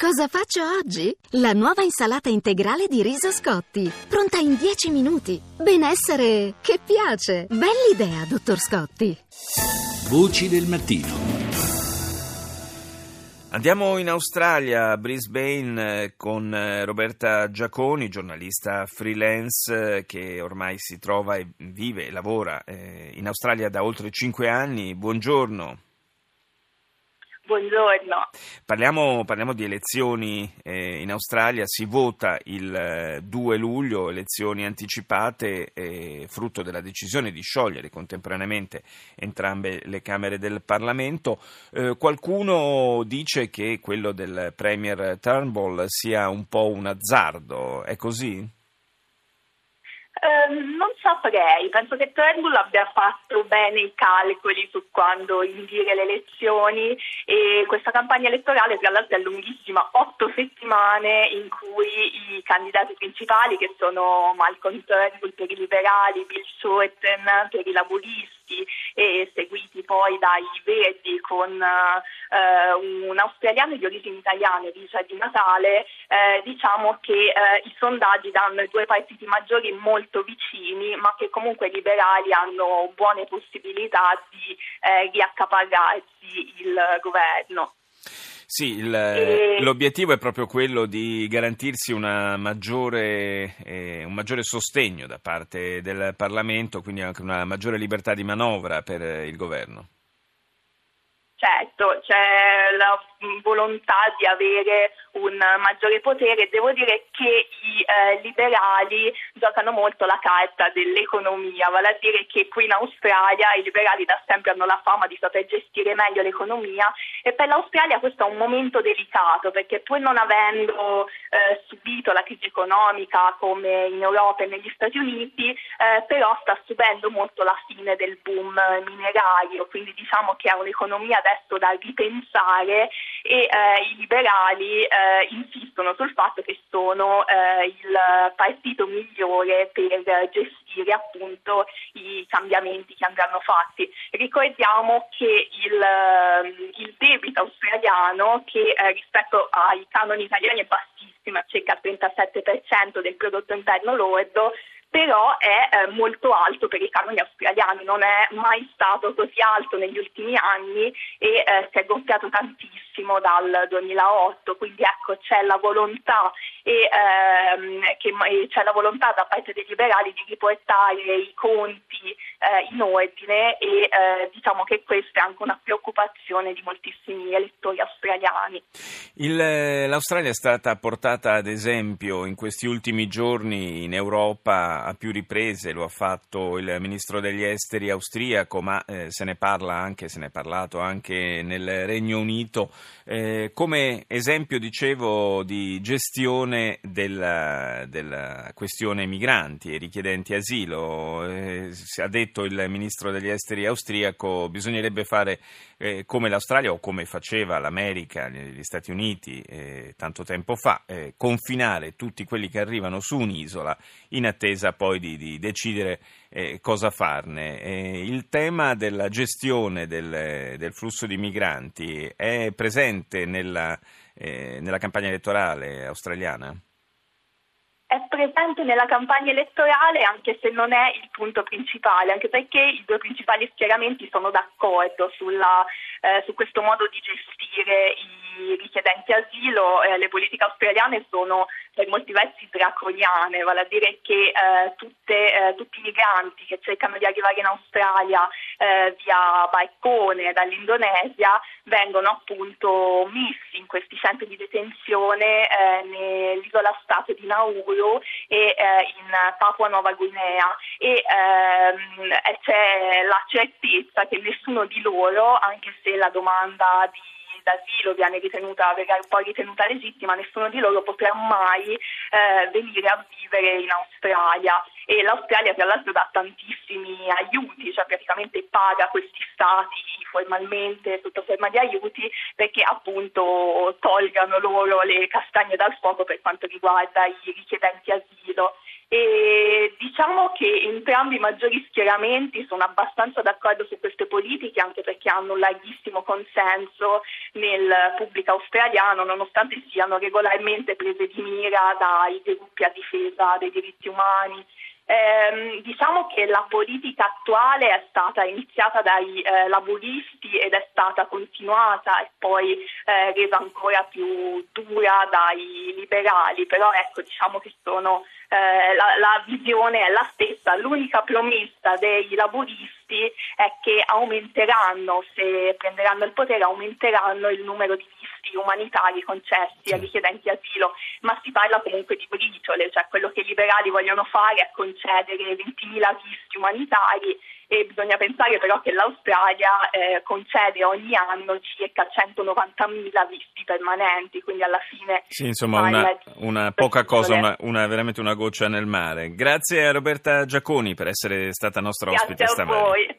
Cosa faccio oggi? La nuova insalata integrale di riso Scotti, pronta in 10 minuti. Benessere che piace. Bell'idea, dottor Scotti. Voci del mattino. Andiamo in Australia, a Brisbane, eh, con eh, Roberta Giaconi, giornalista freelance eh, che ormai si trova e vive e lavora in Australia da oltre cinque anni. Buongiorno. Buongiorno. Parliamo, parliamo di elezioni eh, in Australia, si vota il 2 luglio, elezioni anticipate, eh, frutto della decisione di sciogliere contemporaneamente entrambe le Camere del Parlamento. Eh, qualcuno dice che quello del Premier Turnbull sia un po' un azzardo, è così? Eh, non saprei, penso che Turnbull abbia fatto bene i calcoli su quando indire le elezioni e questa campagna elettorale tra l'altro è lunghissima, otto settimane in cui i candidati principali che sono Malcolm Turnbull per i liberali, Bill Shorten per i laburisti, e seguiti poi dai Verdi con eh, un australiano di origine italiana, Elisa di Natale, eh, diciamo che eh, i sondaggi danno i due partiti maggiori molto vicini, ma che comunque i liberali hanno buone possibilità di eh, riaccaparrarsi il governo. Sì, il, e... l'obiettivo è proprio quello di garantirsi maggiore, eh, un maggiore sostegno da parte del Parlamento, quindi anche una maggiore libertà di manovra per il governo. Certo, c'è la volontà di avere un maggiore potere. Devo dire che i eh, liberali giocano molto la carta dell'economia, vale a dire che qui in Australia i liberali da sempre hanno la fama di saper gestire meglio l'economia e per l'Australia questo è un momento delicato perché pur non avendo eh, subito la crisi economica come in Europa e negli Stati Uniti, eh, però sta subendo molto la fine del boom minerario, quindi diciamo che ha un'economia adesso da ripensare e eh, i liberali eh, insistono sul fatto che sono eh, il partito migliore per gestire appunto i cambiamenti che andranno fatti. Ricordiamo che il, ehm, il debito australiano che rispetto ai canoni italiani è bassissimo, circa il 37% del prodotto interno lordo, però è eh, molto alto per i canoni australiani, non è mai stato così alto negli ultimi anni e eh, si è gonfiato tantissimo dal 2008, quindi ecco c'è la volontà, e, ehm, che, c'è la volontà da parte dei liberali di riportare i conti eh, in ordine e eh, diciamo che questa è anche una preoccupazione di moltissimi elettori australiani. Il, eh, L'Australia è stata portata ad esempio in questi ultimi giorni in Europa a più riprese, lo ha fatto il ministro degli esteri austriaco, ma eh, se ne parla anche, se ne è parlato anche nel Regno Unito, eh, come esempio, dicevo, di gestione della, della questione migranti e richiedenti asilo. Eh, ha detto il ministro degli esteri austriaco, bisognerebbe fare eh, come l'Australia o come faceva l'America, gli Stati Uniti eh, tanto tempo fa, eh, confinare tutti quelli che arrivano su un'isola in attesa poi di, di decidere eh, cosa farne. Eh, il tema della gestione del, del, flusso di migranti è presente nella, nella campagna elettorale australiana? È presente nella campagna elettorale anche se non è il punto principale, anche perché i due principali schieramenti sono d'accordo sulla, eh, su questo modo di gestire i richiedenti asilo. Eh, le politiche australiane sono per molti versi draconiane, vale a dire che eh, tutte, eh, tutti i migranti che cercano di arrivare in Australia eh, via barcone dall'Indonesia vengono appunto messi in questi centri di detenzione eh, nell'isola Stato di Nauru e in Papua Nuova Guinea e ehm, c'è la certezza che nessuno di loro, anche se la domanda di d'asilo viene ritenuta, poi ritenuta legittima, nessuno di loro potrà mai eh, venire a vivere in Australia. E l'Australia tra l'altro dà tantissimi aiuti, cioè praticamente paga questi stati formalmente sotto forma di aiuti perché appunto tolgano loro le castagne dal fuoco per quanto riguarda i richiedenti asilo e diciamo che entrambi i maggiori schieramenti sono abbastanza d'accordo su queste politiche anche perché hanno un larghissimo consenso nel pubblico australiano nonostante siano regolarmente prese di mira dai gruppi a difesa dei diritti umani. Eh, diciamo che la politica attuale è stata iniziata dai eh, laburisti ed è stata continuata e poi eh, resa ancora più dura dai liberali, però ecco diciamo che sono, eh, la, la visione è la stessa, l'unica promessa dei laburisti è che aumenteranno, se prenderanno il potere, aumenteranno il numero di visti umanitari concessi ai richiedenti asilo, ma si parla comunque di briciole, cioè quello che i liberali vogliono fare è concedere 20.000 visti umanitari e bisogna pensare però che l'Australia eh, concede ogni anno circa 190.000 visti permanenti, quindi alla fine... Sì, insomma, una, una poca cosa, una, una, veramente una goccia nel mare. Grazie a Roberta Giacconi per essere stata nostra Grazie ospite stamattina.